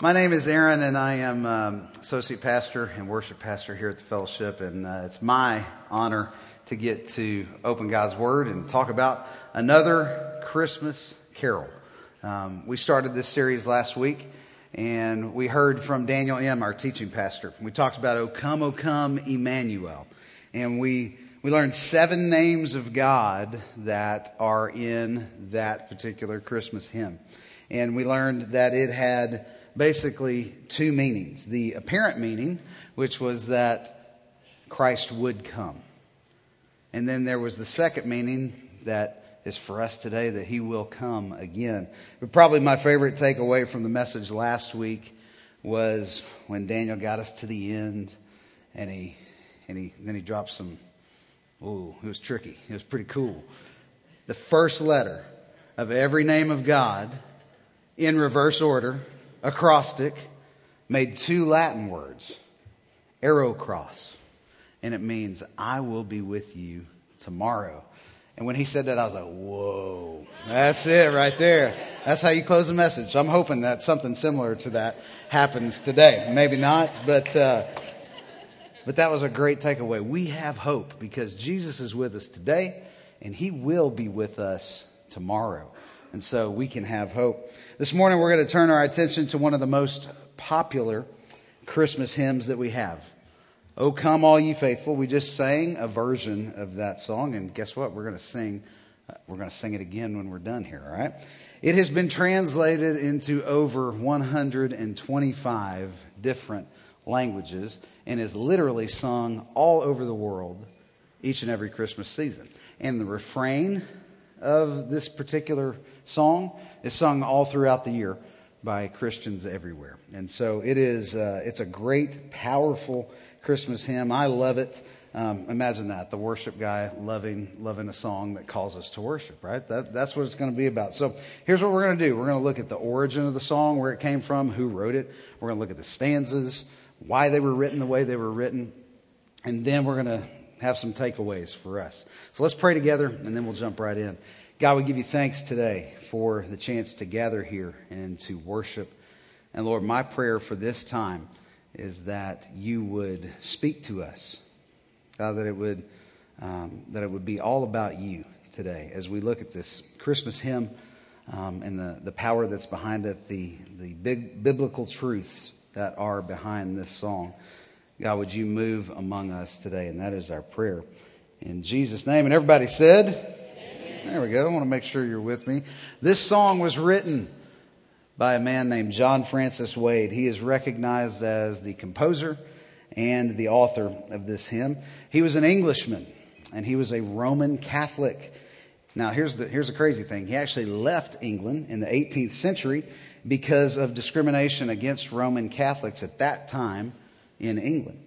My name is Aaron, and I am um, associate pastor and worship pastor here at the fellowship. And uh, it's my honor to get to open God's Word and talk about another Christmas carol. Um, we started this series last week, and we heard from Daniel M., our teaching pastor. We talked about "O Come, O Come, Emmanuel," and we we learned seven names of God that are in that particular Christmas hymn, and we learned that it had basically two meanings. The apparent meaning, which was that Christ would come. And then there was the second meaning that is for us today that he will come again. But probably my favorite takeaway from the message last week was when Daniel got us to the end and he and he then he dropped some ooh, it was tricky. It was pretty cool. The first letter of every name of God in reverse order acrostic made two Latin words, ero cras, and it means, I will be with you tomorrow. And when he said that, I was like, whoa, that's it right there. That's how you close a message. So I'm hoping that something similar to that happens today. Maybe not, but, uh, but that was a great takeaway. We have hope because Jesus is with us today and he will be with us tomorrow. And so we can have hope. This morning, we're going to turn our attention to one of the most popular Christmas hymns that we have. Oh, come, all ye faithful. We just sang a version of that song, and guess what? We're going to sing. We're going to sing it again when we're done here. All right. It has been translated into over 125 different languages and is literally sung all over the world each and every Christmas season. And the refrain of this particular song is sung all throughout the year by Christians everywhere. And so it is, uh, it's a great, powerful Christmas hymn. I love it. Um, imagine that, the worship guy loving, loving a song that calls us to worship, right? That, that's what it's going to be about. So here's what we're going to do. We're going to look at the origin of the song, where it came from, who wrote it. We're going to look at the stanzas, why they were written the way they were written. And then we're going to have some takeaways for us. So let's pray together, and then we'll jump right in. God, we give you thanks today for the chance to gather here and to worship. And Lord, my prayer for this time is that you would speak to us. God, that it would, um, that it would be all about you today as we look at this Christmas hymn um, and the, the power that's behind it, the, the big biblical truths that are behind this song. God, would you move among us today? And that is our prayer. In Jesus' name. And everybody said, there we go. I want to make sure you're with me. This song was written by a man named John Francis Wade. He is recognized as the composer and the author of this hymn. He was an Englishman and he was a Roman Catholic. Now, here's the, here's the crazy thing. He actually left England in the 18th century because of discrimination against Roman Catholics at that time in England.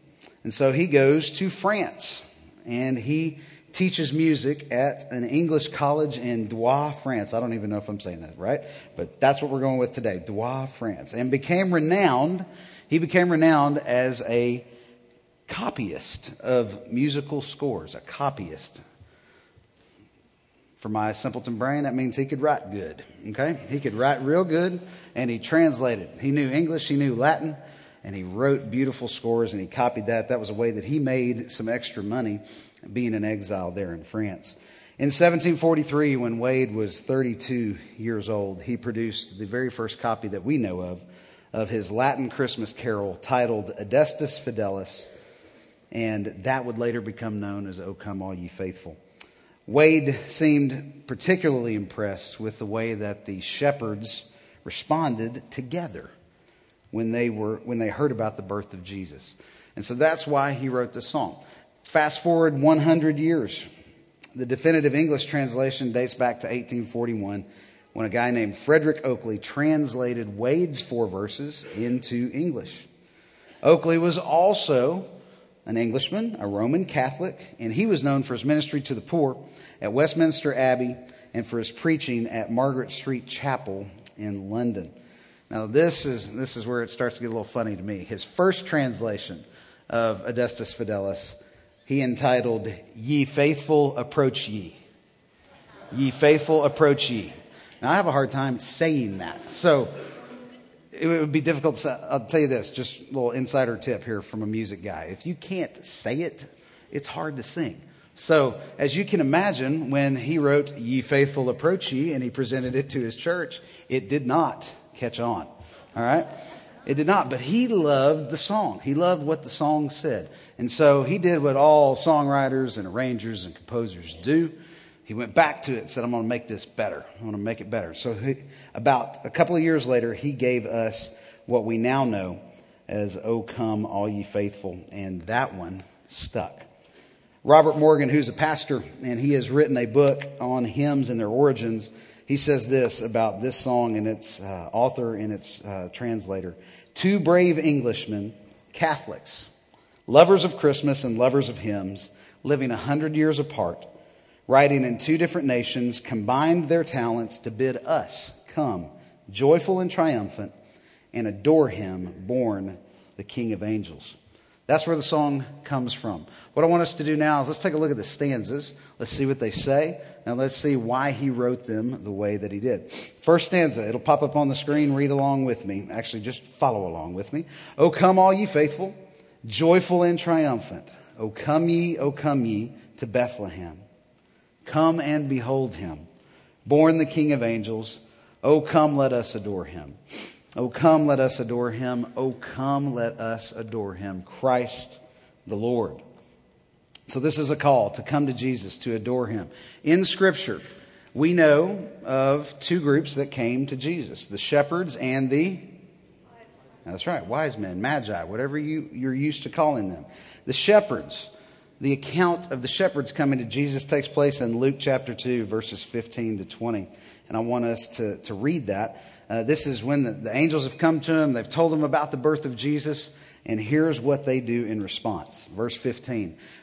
And so he goes to France and he teaches music at an English college in Douai, France. I don't even know if I'm saying that right, but that's what we're going with today, Douai, France. And became renowned, he became renowned as a copyist of musical scores, a copyist. For my simpleton brain, that means he could write good, okay? He could write real good, and he translated. He knew English, he knew Latin, and he wrote beautiful scores, and he copied that. That was a way that he made some extra money being in exile there in France. In 1743, when Wade was 32 years old, he produced the very first copy that we know of of his Latin Christmas carol titled Adeste Fideles, and that would later become known as O Come All Ye Faithful. Wade seemed particularly impressed with the way that the shepherds responded together when they, were, when they heard about the birth of Jesus. And so that's why he wrote the song. Fast forward 100 years. The definitive English translation dates back to 1841 when a guy named Frederick Oakeley translated Wade's four verses into English. Oakeley was also an Englishman, a Roman Catholic, and he was known for his ministry to the poor at Westminster Abbey and for his preaching at Margaret Street Chapel in London. Now, this is, this is where it starts to get a little funny to me. His first translation of Adeste Fideles he entitled, Ye Faithful Approach Ye. Ye Faithful Approach Ye. Now, I have a hard time saying that. So, it would be difficult. To, I'll tell you this, just a little insider tip here from a music guy. If you can't say it, it's hard to sing. So, as you can imagine, when he wrote Ye Faithful Approach Ye and he presented it to his church, it did not catch on. All right? It did not, but he loved the song. He loved what the song said. And so he did what all songwriters and arrangers and composers do. He went back to it and said, I'm going to make this better. I'm going to make it better. So, he, about a couple of years later, he gave us what we now know as O Come, All Ye Faithful, and that one stuck. Robert Morgan, who's a pastor, and he has written a book on hymns and their origins. He says this about this song and its uh, author and its uh, translator. Two brave Englishmen, Catholics, lovers of Christmas and lovers of hymns, living a hundred years apart, writing in two different nations, combined their talents to bid us come, joyful and triumphant, and adore him, born the King of angels. That's where the song comes from. What I want us to do now is let's take a look at the stanzas. Let's see what they say. And let's see why he wrote them the way that he did. First stanza, it'll pop up on the screen. Read along with me. Actually, just follow along with me. O come, all ye faithful, joyful and triumphant. O come ye, O come ye to Bethlehem. Come and behold him, born the King of angels. O come, let us adore him. O come, let us adore him. O come, let us adore him. Christ the Lord. So, this is a call to come to Jesus, to adore him. In Scripture, we know of two groups that came to Jesus the shepherds and the. That's right, wise men, magi, whatever you, you're used to calling them. The shepherds. The account of the shepherds coming to Jesus takes place in Luke chapter 2, verses 15 to 20. And I want us to, to read that. Uh, this is when the, the angels have come to him, they've told him about the birth of Jesus, and here's what they do in response. Verse 15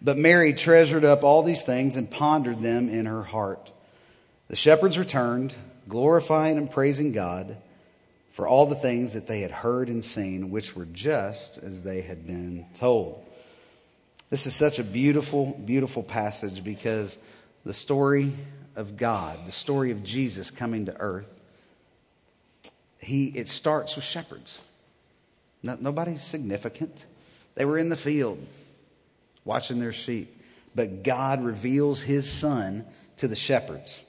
But Mary treasured up all these things and pondered them in her heart. The shepherds returned, glorifying and praising God for all the things that they had heard and seen, which were just as they had been told. This is such a beautiful, beautiful passage because the story of God, the story of Jesus coming to earth, he, it starts with shepherds. Not, nobody significant. They were in the field watching their sheep. But God reveals his son to the shepherds.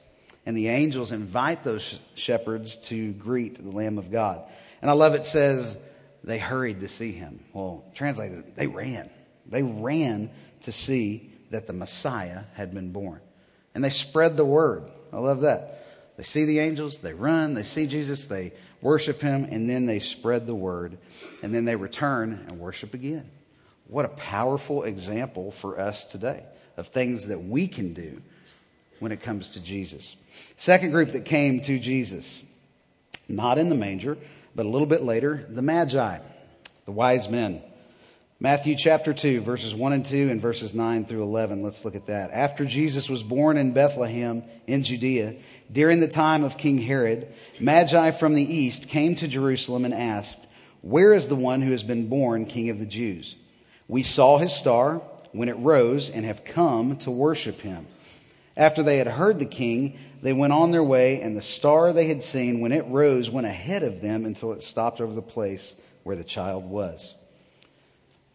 And the angels invite those shepherds to greet the Lamb of God. And I love it says they hurried to see him. Well, translated, they ran. They ran to see that the Messiah had been born. And they spread the word. I love that. They see the angels, they run, they see Jesus, they worship him, and then they spread the word. And then they return and worship again. What a powerful example for us today of things that we can do when it comes to Jesus. Second group that came to Jesus, not in the manger, but a little bit later, the Magi, the wise men. Matthew chapter 2, verses 1 and 2, and verses 9 through 11. Let's look at that. After Jesus was born in Bethlehem in Judea, during the time of King Herod, Magi from the east came to Jerusalem and asked, Where is the one who has been born King of the Jews? We saw his star when it rose and have come to worship him. After they had heard the king, they went on their way, and the star they had seen when it rose went ahead of them until it stopped over the place where the child was.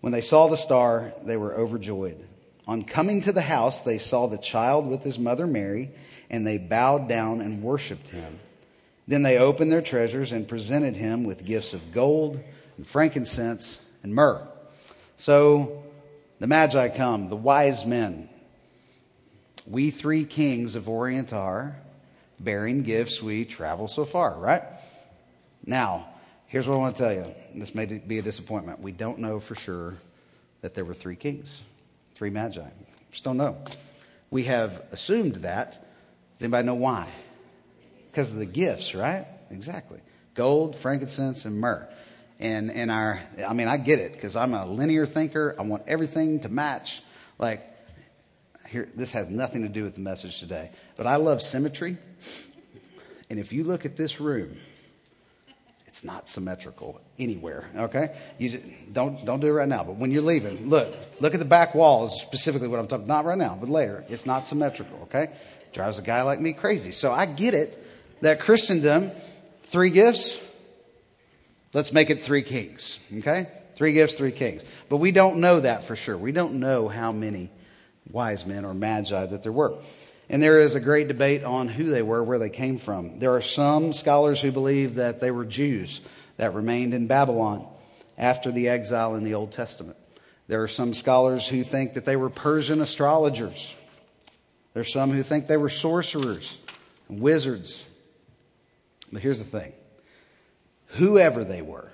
When they saw the star, they were overjoyed. On coming to the house, they saw the child with his mother Mary, and they bowed down and worshiped him. Then they opened their treasures and presented him with gifts of gold and frankincense and myrrh. So the Magi come, the wise men. We three kings of Orient are bearing gifts. We travel so far, right? Now, here's what I want to tell you. This may be a disappointment. We don't know for sure that there were three kings, three magi. Just don't know. We have assumed that. Does anybody know why? Because of the gifts, right? Exactly. Gold, frankincense, and myrrh. And, and our, I mean, I get it because I'm a linear thinker. I want everything to match. Like, here, this has nothing to do with the message today, but I love symmetry. And if you look at this room, it's not symmetrical anywhere. Okay, you just, don't don't do it right now. But when you're leaving, look look at the back walls. Specifically, what I'm talking not right now, but later. It's not symmetrical. Okay, drives a guy like me crazy. So I get it that Christendom, three gifts. Let's make it three kings. Okay, three gifts, three kings. But we don't know that for sure. We don't know how many wise men or magi that there were. And there is a great debate on who they were, where they came from. There are some scholars who believe that they were Jews that remained in Babylon after the exile in the Old Testament. There are some scholars who think that they were Persian astrologers. There are some who think they were sorcerers and wizards. But here's the thing whoever they were,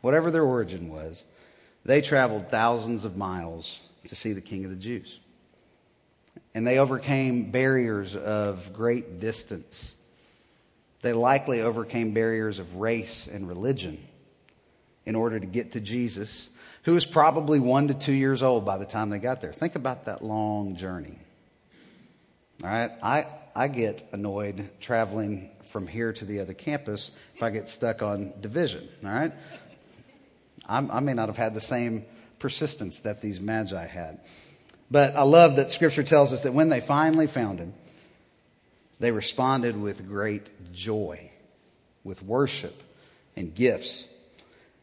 whatever their origin was, they traveled thousands of miles to see the King of the Jews. And they overcame barriers of great distance. They likely overcame barriers of race and religion in order to get to Jesus, who was probably one to two years old by the time they got there. Think about that long journey. All right? I, I get annoyed traveling from here to the other campus if I get stuck on division. All right? I'm, I may not have had the same persistence that these magi had. But I love that scripture tells us that when they finally found him, they responded with great joy, with worship and gifts.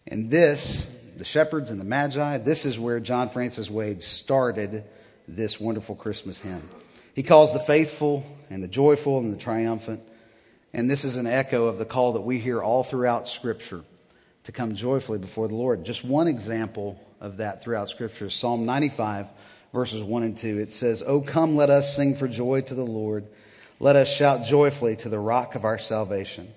And this, the shepherds and the magi, this is where John Francis Wade started this wonderful Christmas hymn. He calls the faithful and the joyful and the triumphant. And this is an echo of the call that we hear all throughout Scripture to come joyfully before the Lord. Just one example of that throughout Scripture Psalm 95 verses 1 and 2. It says, Oh, come, let us sing for joy to the Lord. Let us shout joyfully to the rock of our salvation.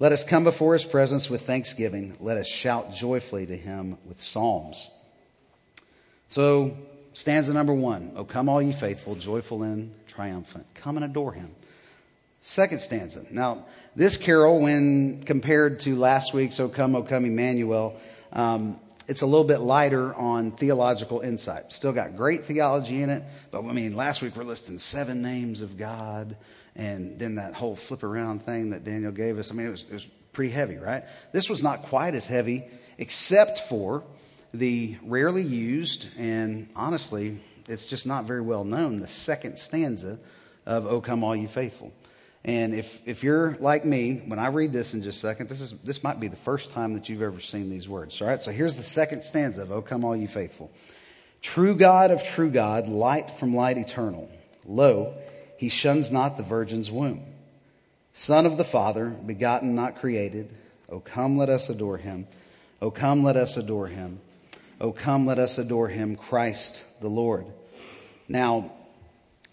Let us come before his presence with thanksgiving. Let us shout joyfully to him with psalms. So, stanza number one Oh, come, all ye faithful, joyful and triumphant. Come and adore him. Second stanza. Now, this carol, when compared to last week's O Come, O Come, Emmanuel, um, it's a little bit lighter on theological insight. Still got great theology in it, but I mean, last week we're listing seven names of God, and then that whole flip around thing that Daniel gave us. I mean, it was, it was pretty heavy, right? This was not quite as heavy, except for the rarely used, and honestly, it's just not very well known, the second stanza of O Come All You Faithful. And if, if you're like me, when I read this in just a second, this, is, this might be the first time that you've ever seen these words. All right, so here's the second stanza of O Come All You Faithful. True God of true God, light from light eternal. Lo, he shuns not the virgin's womb. Son of the Father, begotten, not created. O come, let us adore him. O come, let us adore him. O come, let us adore him, Christ the Lord. Now,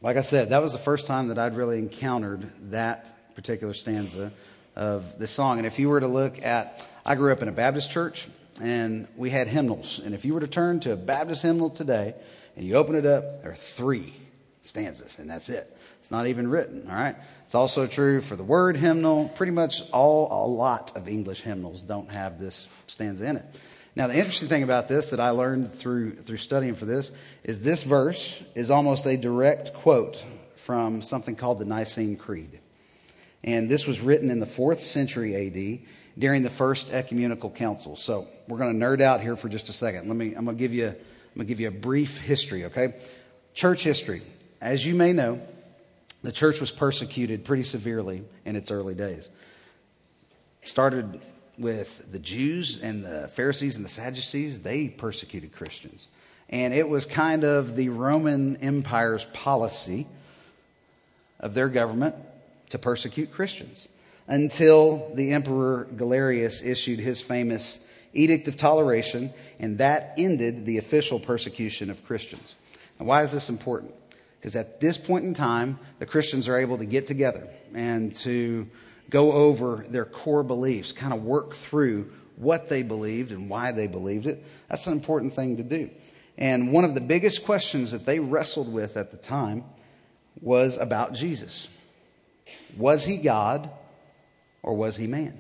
like I said, that was the first time that I'd really encountered that particular stanza of this song. And if you were to look at, I grew up in a Baptist church and we had hymnals. And if you were to turn to a Baptist hymnal today and you open it up, there are three stanzas and that's it. It's not even written, all right? It's also true for the word hymnal. Pretty much all, a lot of English hymnals don't have this stanza in it. Now, the interesting thing about this that I learned through, through studying for this is this verse is almost a direct quote from something called the Nicene Creed. And this was written in the fourth century AD during the first ecumenical council. So we're going to nerd out here for just a second. Let me, I'm going to give you, I'm going to give you a brief history, okay? Church history. As you may know, the church was persecuted pretty severely in its early days. Started with the Jews and the Pharisees and the Sadducees, they persecuted Christians. And it was kind of the Roman Empire's policy of their government to persecute Christians until the Emperor Galerius issued his famous Edict of Toleration, and that ended the official persecution of Christians. Now, why is this important? Because at this point in time, the Christians are able to get together and to go over their core beliefs, kind of work through what they believed and why they believed it. That's an important thing to do. And one of the biggest questions that they wrestled with at the time was about Jesus. Was he God or was he man?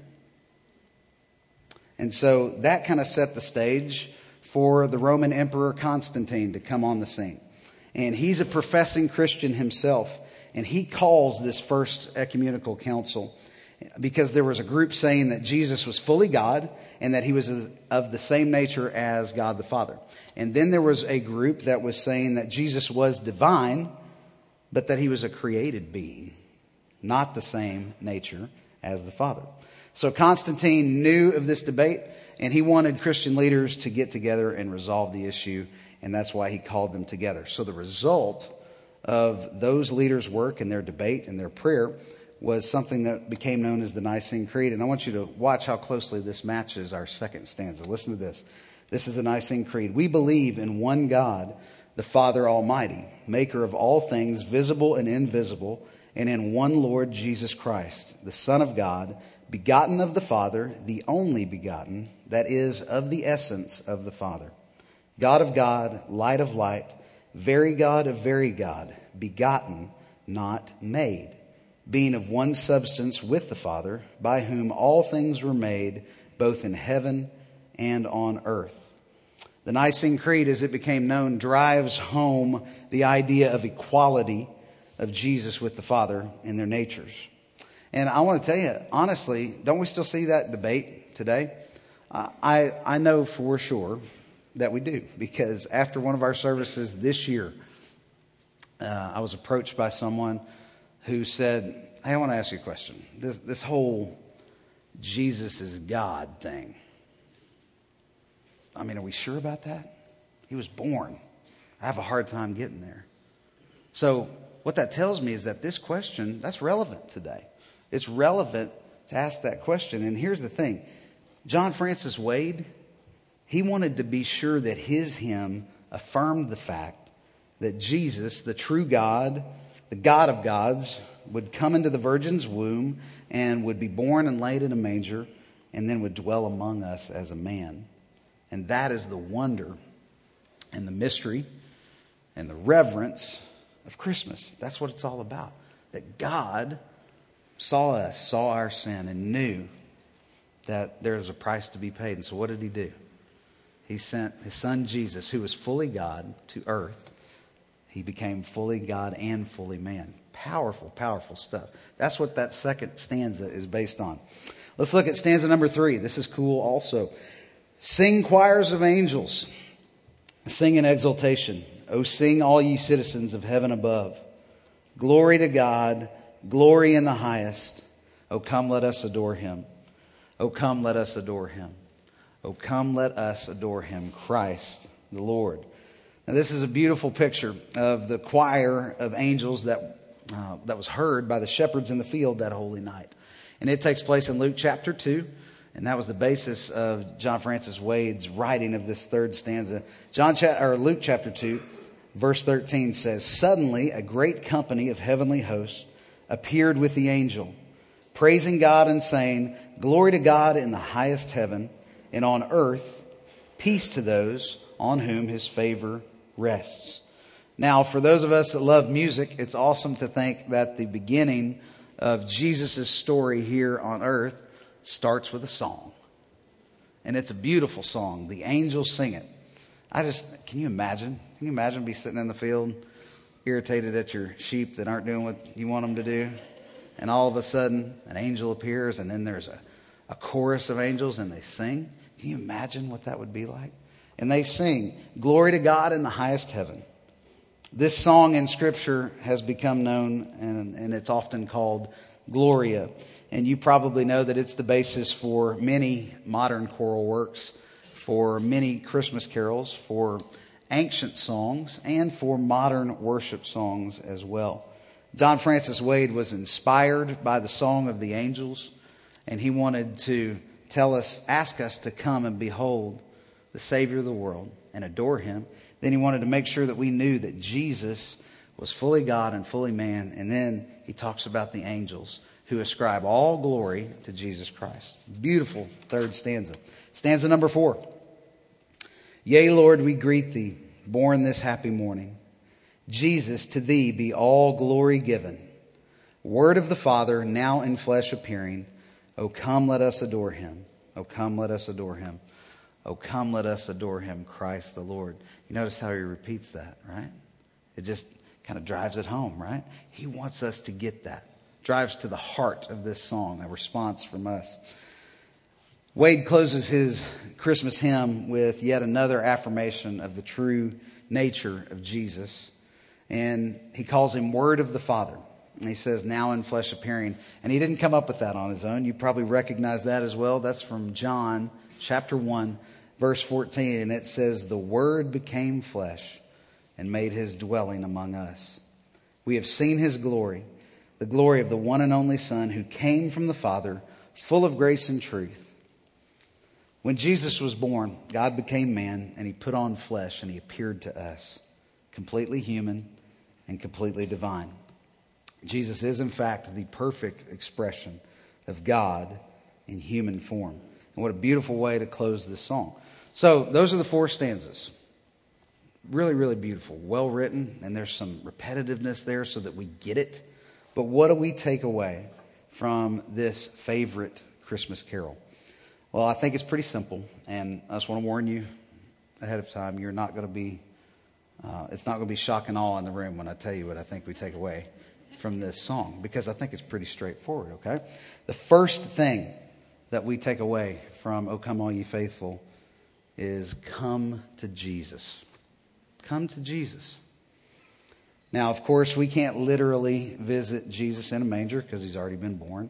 And so that kind of set the stage for the Roman Emperor Constantine to come on the scene. And he's a professing Christian himself. And he calls this first ecumenical council because there was a group saying that Jesus was fully God and that he was of the same nature as God the Father. And then there was a group that was saying that Jesus was divine, but that he was a created being, not the same nature as the Father. So Constantine knew of this debate, and he wanted Christian leaders to get together and resolve the issue, and that's why he called them together. So the result of those leaders' work and their debate and their prayer was something that became known as the Nicene Creed. And I want you to watch how closely this matches our second stanza. Listen to this. This is the Nicene Creed. We believe in one God, the Father Almighty, maker of all things visible and invisible, and in one Lord Jesus Christ, the Son of God begotten of the Father, the only begotten, that is, of the essence of the Father. God of God, light of light, very God of very God, begotten, not made, being of one substance with the Father, by whom all things were made, both in heaven and on earth. The Nicene Creed, as it became known, drives home the idea of equality of Jesus with the Father in their natures. And I want to tell you, honestly, don't we still see that debate today? Uh, I, I know for sure that we do because after one of our services this year, uh, I was approached by someone who said, Hey, I want to ask you a question. This, this whole Jesus is God thing. I mean, are we sure about that? He was born. I have a hard time getting there. So, what that tells me is that this question, that's relevant today. It's relevant to ask that question. And here's the thing John Francis Wade, he wanted to be sure that his hymn affirmed the fact that Jesus, the true God, the God of gods, would come into the virgin's womb and would be born and laid in a manger and then would dwell among us as a man. And that is the wonder and the mystery and the reverence of Christmas. That's what it's all about. That God saw us, saw our sin, and knew that there was a price to be paid. And so, what did he do? He sent his son Jesus, who was fully God, to earth. He became fully God and fully man. Powerful, powerful stuff. That's what that second stanza is based on. Let's look at stanza number three. This is cool also. Sing choirs of angels, sing in exultation. O sing all ye citizens of heaven above. Glory to God Glory in the highest. Oh, come, let us adore him. Oh, come, let us adore him. Oh, come, let us adore him, Christ the Lord. Now, this is a beautiful picture of the choir of angels that, uh, that was heard by the shepherds in the field that holy night. And it takes place in Luke chapter 2. And that was the basis of John Francis Wade's writing of this third stanza. John cha- or Luke chapter 2, verse 13 says, Suddenly a great company of heavenly hosts appeared with the angel, praising God and saying, Glory to God in the highest heaven, and on earth, peace to those on whom his favor rests. Now, for those of us that love music, it's awesome to think that the beginning of Jesus' story here on earth starts with a song. And it's a beautiful song. The angels sing it. I just, can you imagine? Can you imagine be sitting in the field irritated at your sheep that aren't doing what you want them to do. And all of a sudden, an angel appears, and then there's a, a chorus of angels, and they sing. Can you imagine what that would be like? And they sing, Glory to God in the highest heaven. This song in Scripture has become known, and, and it's often called Gloria. And you probably know that it's the basis for many modern choral works, for many Christmas carols, for ancient songs and for modern worship songs as well. John Francis Wade was inspired by the song of the angels, and he wanted to tell us, ask us to come and behold the Savior of the world and adore him. Then he wanted to make sure that we knew that Jesus was fully God and fully man. And then he talks about the angels who ascribe all glory to Jesus Christ. Beautiful third stanza. Stanza number four. Yea, Lord, we greet thee, born this happy morning. Jesus, to thee be all glory given. Word of the Father, now in flesh appearing. O come, let us adore him. Oh, come, let us adore him. Oh, come, let us adore him, Christ the Lord. You notice how he repeats that, right? It just kind of drives it home, right? He wants us to get that. Drives to the heart of this song, a response from us. Wade closes his Christmas hymn with yet another affirmation of the true nature of Jesus. And he calls him Word of the Father. And he says, now in flesh appearing. And he didn't come up with that on his own. You probably recognize that as well. That's from John chapter 1, verse 14. And it says, The Word became flesh and made his dwelling among us. We have seen his glory, the glory of the one and only Son who came from the Father, full of grace and truth. When Jesus was born, God became man and he put on flesh and he appeared to us, completely human and completely divine. Jesus is, in fact, the perfect expression of God in human form. And what a beautiful way to close this song. So, those are the four stanzas. Really, really beautiful, well written, and there's some repetitiveness there so that we get it. But what do we take away from this favorite Christmas carol? Well, I think it's pretty simple, and I just want to warn you ahead of time you're not going to be, uh, it's not going to be shock and awe in the room when I tell you what I think we take away from this song because I think it's pretty straightforward, okay? The first thing that we take away from O Come All Ye Faithful is come to Jesus. Come to Jesus. Now, of course, we can't literally visit Jesus in a manger because he's already been born.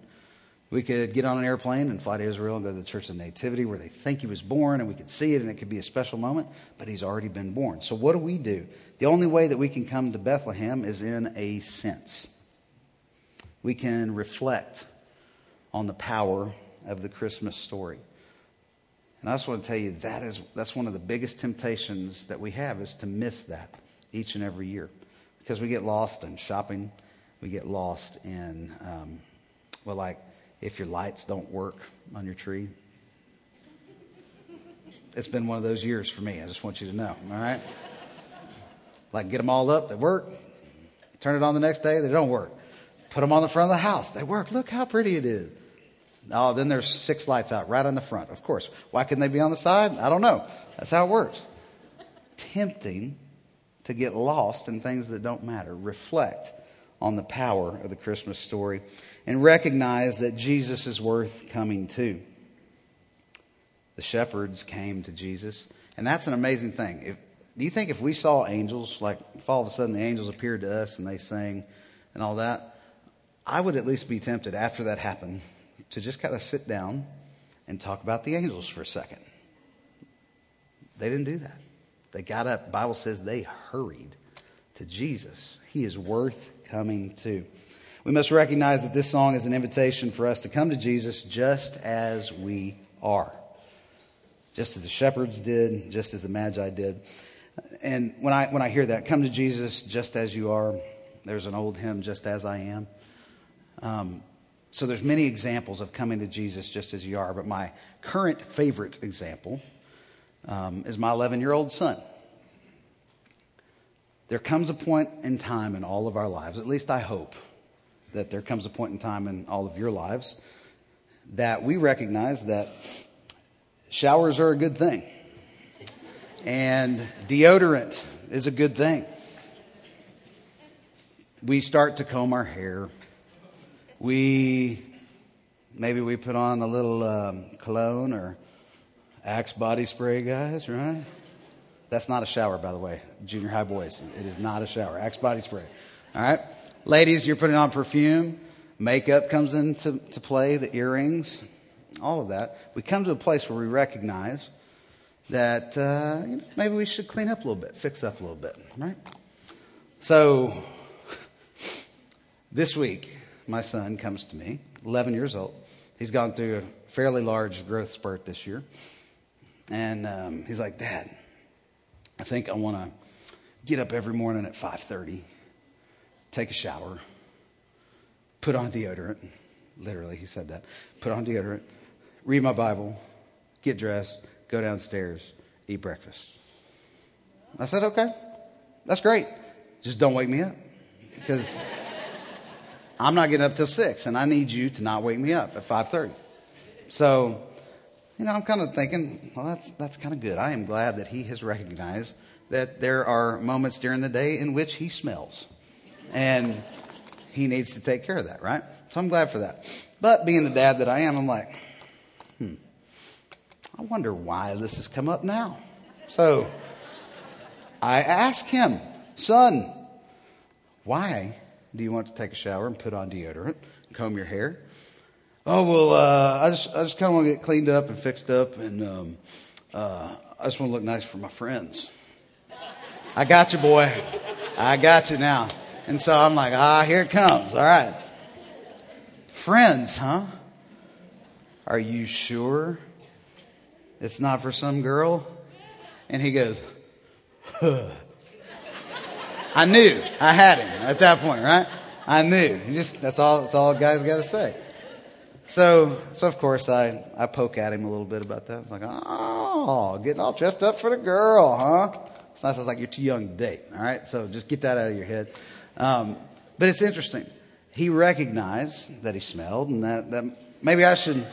We could get on an airplane and fly to Israel and go to the Church of Nativity where they think he was born and we could see it and it could be a special moment, but he's already been born. So, what do we do? The only way that we can come to Bethlehem is in a sense we can reflect on the power of the Christmas story. And I just want to tell you that is that's one of the biggest temptations that we have is to miss that each and every year because we get lost in shopping, we get lost in um, well, like if your lights don't work on your tree. It's been one of those years for me. I just want you to know. All right, like get them all up, they work. Turn it on the next day, they don't work. Put them on the front of the house. They work. Look how pretty it is. Oh, then there's six lights out right on the front. Of course. Why couldn't they be on the side? I don't know. That's how it works. Tempting to get lost in things that don't matter. Reflect on the power of the Christmas story and recognize that Jesus is worth coming to. The shepherds came to Jesus, and that's an amazing thing. If, do you think if we saw angels, like if all of a sudden the angels appeared to us and they sang and all that, I would at least be tempted after that happened to just kind of sit down and talk about the angels for a second. They didn't do that. They got up. Bible says they hurried to Jesus. He is worth coming to. We must recognize that this song is an invitation for us to come to Jesus just as we are. Just as the shepherds did, just as the Magi did. And when I, when I hear that, come to Jesus just as you are, there's an old hymn, Just As I Am. Um, so there's many examples of coming to Jesus just as you are, but my current favorite example um, is my 11 year old son. There comes a point in time in all of our lives, at least I hope that there comes a point in time in all of your lives, that we recognize that showers are a good thing and deodorant is a good thing. We start to comb our hair we maybe we put on a little um, cologne or Axe body spray, guys, right? That's not a shower, by the way, junior high boys. It is not a shower. Axe body spray. All right? Ladies, you're putting on perfume. Makeup comes into to play, the earrings, all of that. We come to a place where we recognize that uh, you know, maybe we should clean up a little bit, fix up a little bit, right? So, this week, my son, comes to me, 11 years old. He's gone through a fairly large growth spurt this year. And um, he's like, Dad, I think I want to get up every morning at 5.30, take a shower, put on deodorant. Literally, he said that. Put on deodorant, read my Bible, get dressed, go downstairs, eat breakfast. I said, okay, that's great. Just don't wake me up. Because I'm not getting up till six, and I need you to not wake me up at 5:30. So you know, I'm kind of thinking, well, that's, that's kind of good. I am glad that he has recognized that there are moments during the day in which he smells. And he needs to take care of that, right? So I'm glad for that. But being the dad that I am, I'm like, hmm, I wonder why this has come up now. So I ask him, son, why do you want to take a shower and put on deodorant, comb your hair? Oh well, uh, I just I just kind of want to get cleaned up and fixed up, and um, uh, I just want to look nice for my friends. I got you, boy. I got you now. And so I'm like, ah, here it comes. All right. Friends, huh? Are you sure it's not for some girl? And he goes, huh. I knew I had him at that point, right? I knew. just that's all that's all guys got to say. So, so of course I, I poke at him a little bit about that. It's like, oh, getting all dressed up for the girl, huh? It's not like you're too young to date. All right, so just get that out of your head. Um, but it's interesting. He recognized that he smelled, and that, that maybe I should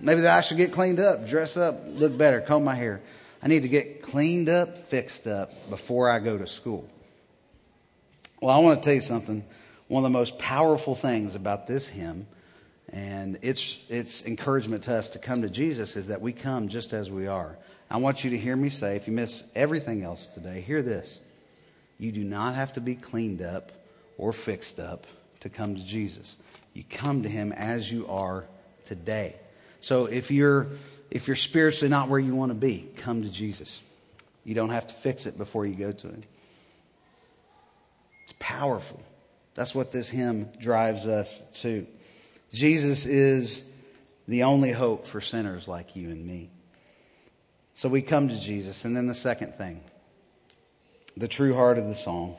maybe that I should get cleaned up, dress up, look better, comb my hair. I need to get cleaned up, fixed up before I go to school. Well, I want to tell you something. One of the most powerful things about this hymn and its, its encouragement to us to come to Jesus is that we come just as we are. I want you to hear me say, if you miss everything else today, hear this. You do not have to be cleaned up or fixed up to come to Jesus. You come to him as you are today. So if you're if you're spiritually not where you want to be, come to Jesus. You don't have to fix it before you go to him. Powerful. That's what this hymn drives us to. Jesus is the only hope for sinners like you and me. So we come to Jesus. And then the second thing, the true heart of the song,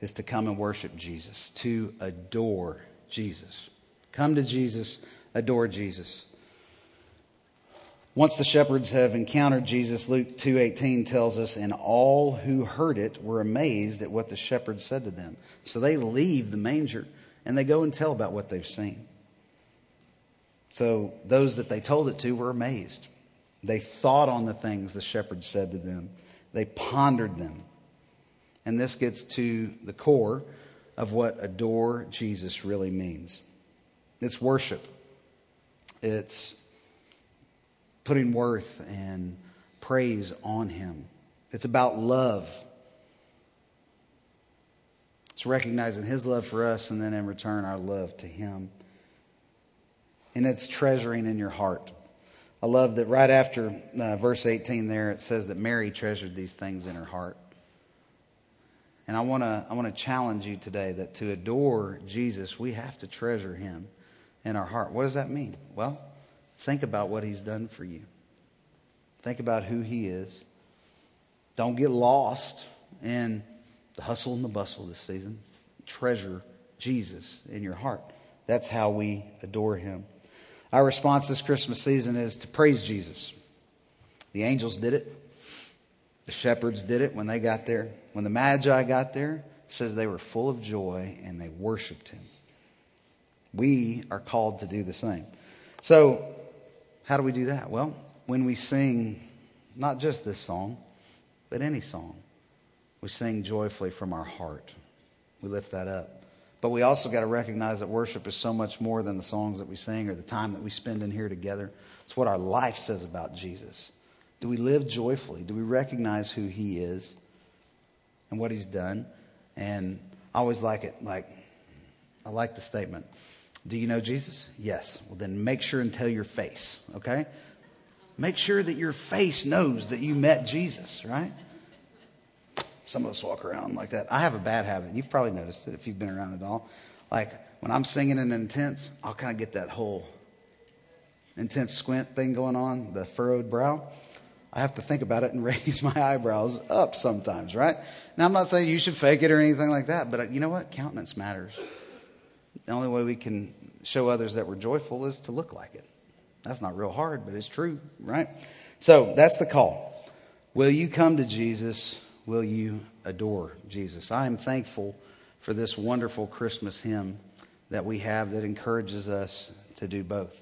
is to come and worship Jesus, to adore Jesus. Come to Jesus, adore Jesus. Once the shepherds have encountered Jesus, Luke 2:18 tells us, and all who heard it were amazed at what the shepherds said to them. So they leave the manger and they go and tell about what they've seen. So those that they told it to were amazed. They thought on the things the shepherds said to them, they pondered them. And this gets to the core of what adore Jesus really means it's worship, it's putting worth and praise on Him, it's about love. It's recognizing His love for us and then in return our love to Him. And it's treasuring in your heart. I love that right after uh, verse 18 there, it says that Mary treasured these things in her heart. And I want to I want to challenge you today that to adore Jesus, we have to treasure him in our heart. What does that mean? Well, think about what he's done for you. Think about who he is. Don't get lost in the hustle and the bustle this season. Treasure Jesus in your heart. That's how we adore him. Our response this Christmas season is to praise Jesus. The angels did it. The shepherds did it when they got there. When the Magi got there, it says they were full of joy and they worshiped him. We are called to do the same. So, how do we do that? Well, when we sing not just this song, but any song. We sing joyfully from our heart. We lift that up. But we also got to recognize that worship is so much more than the songs that we sing or the time that we spend in here together. It's what our life says about Jesus. Do we live joyfully? Do we recognize who he is and what he's done? And I always like it. Like, I like the statement. Do you know Jesus? Yes. Well, then make sure and tell your face, okay? Make sure that your face knows that you met Jesus, right? Some of us walk around like that. I have a bad habit. You've probably noticed it if you've been around at all. Like when I'm singing in intense, I'll kind of get that whole intense squint thing going on, the furrowed brow. I have to think about it and raise my eyebrows up sometimes, right? Now, I'm not saying you should fake it or anything like that, but uh, you know what? Countenance matters. The only way we can show others that we're joyful is to look like it. That's not real hard, but it's true, right? So that's the call. Will you come to Jesus will you adore Jesus? I am thankful for this wonderful Christmas hymn that we have that encourages us to do both.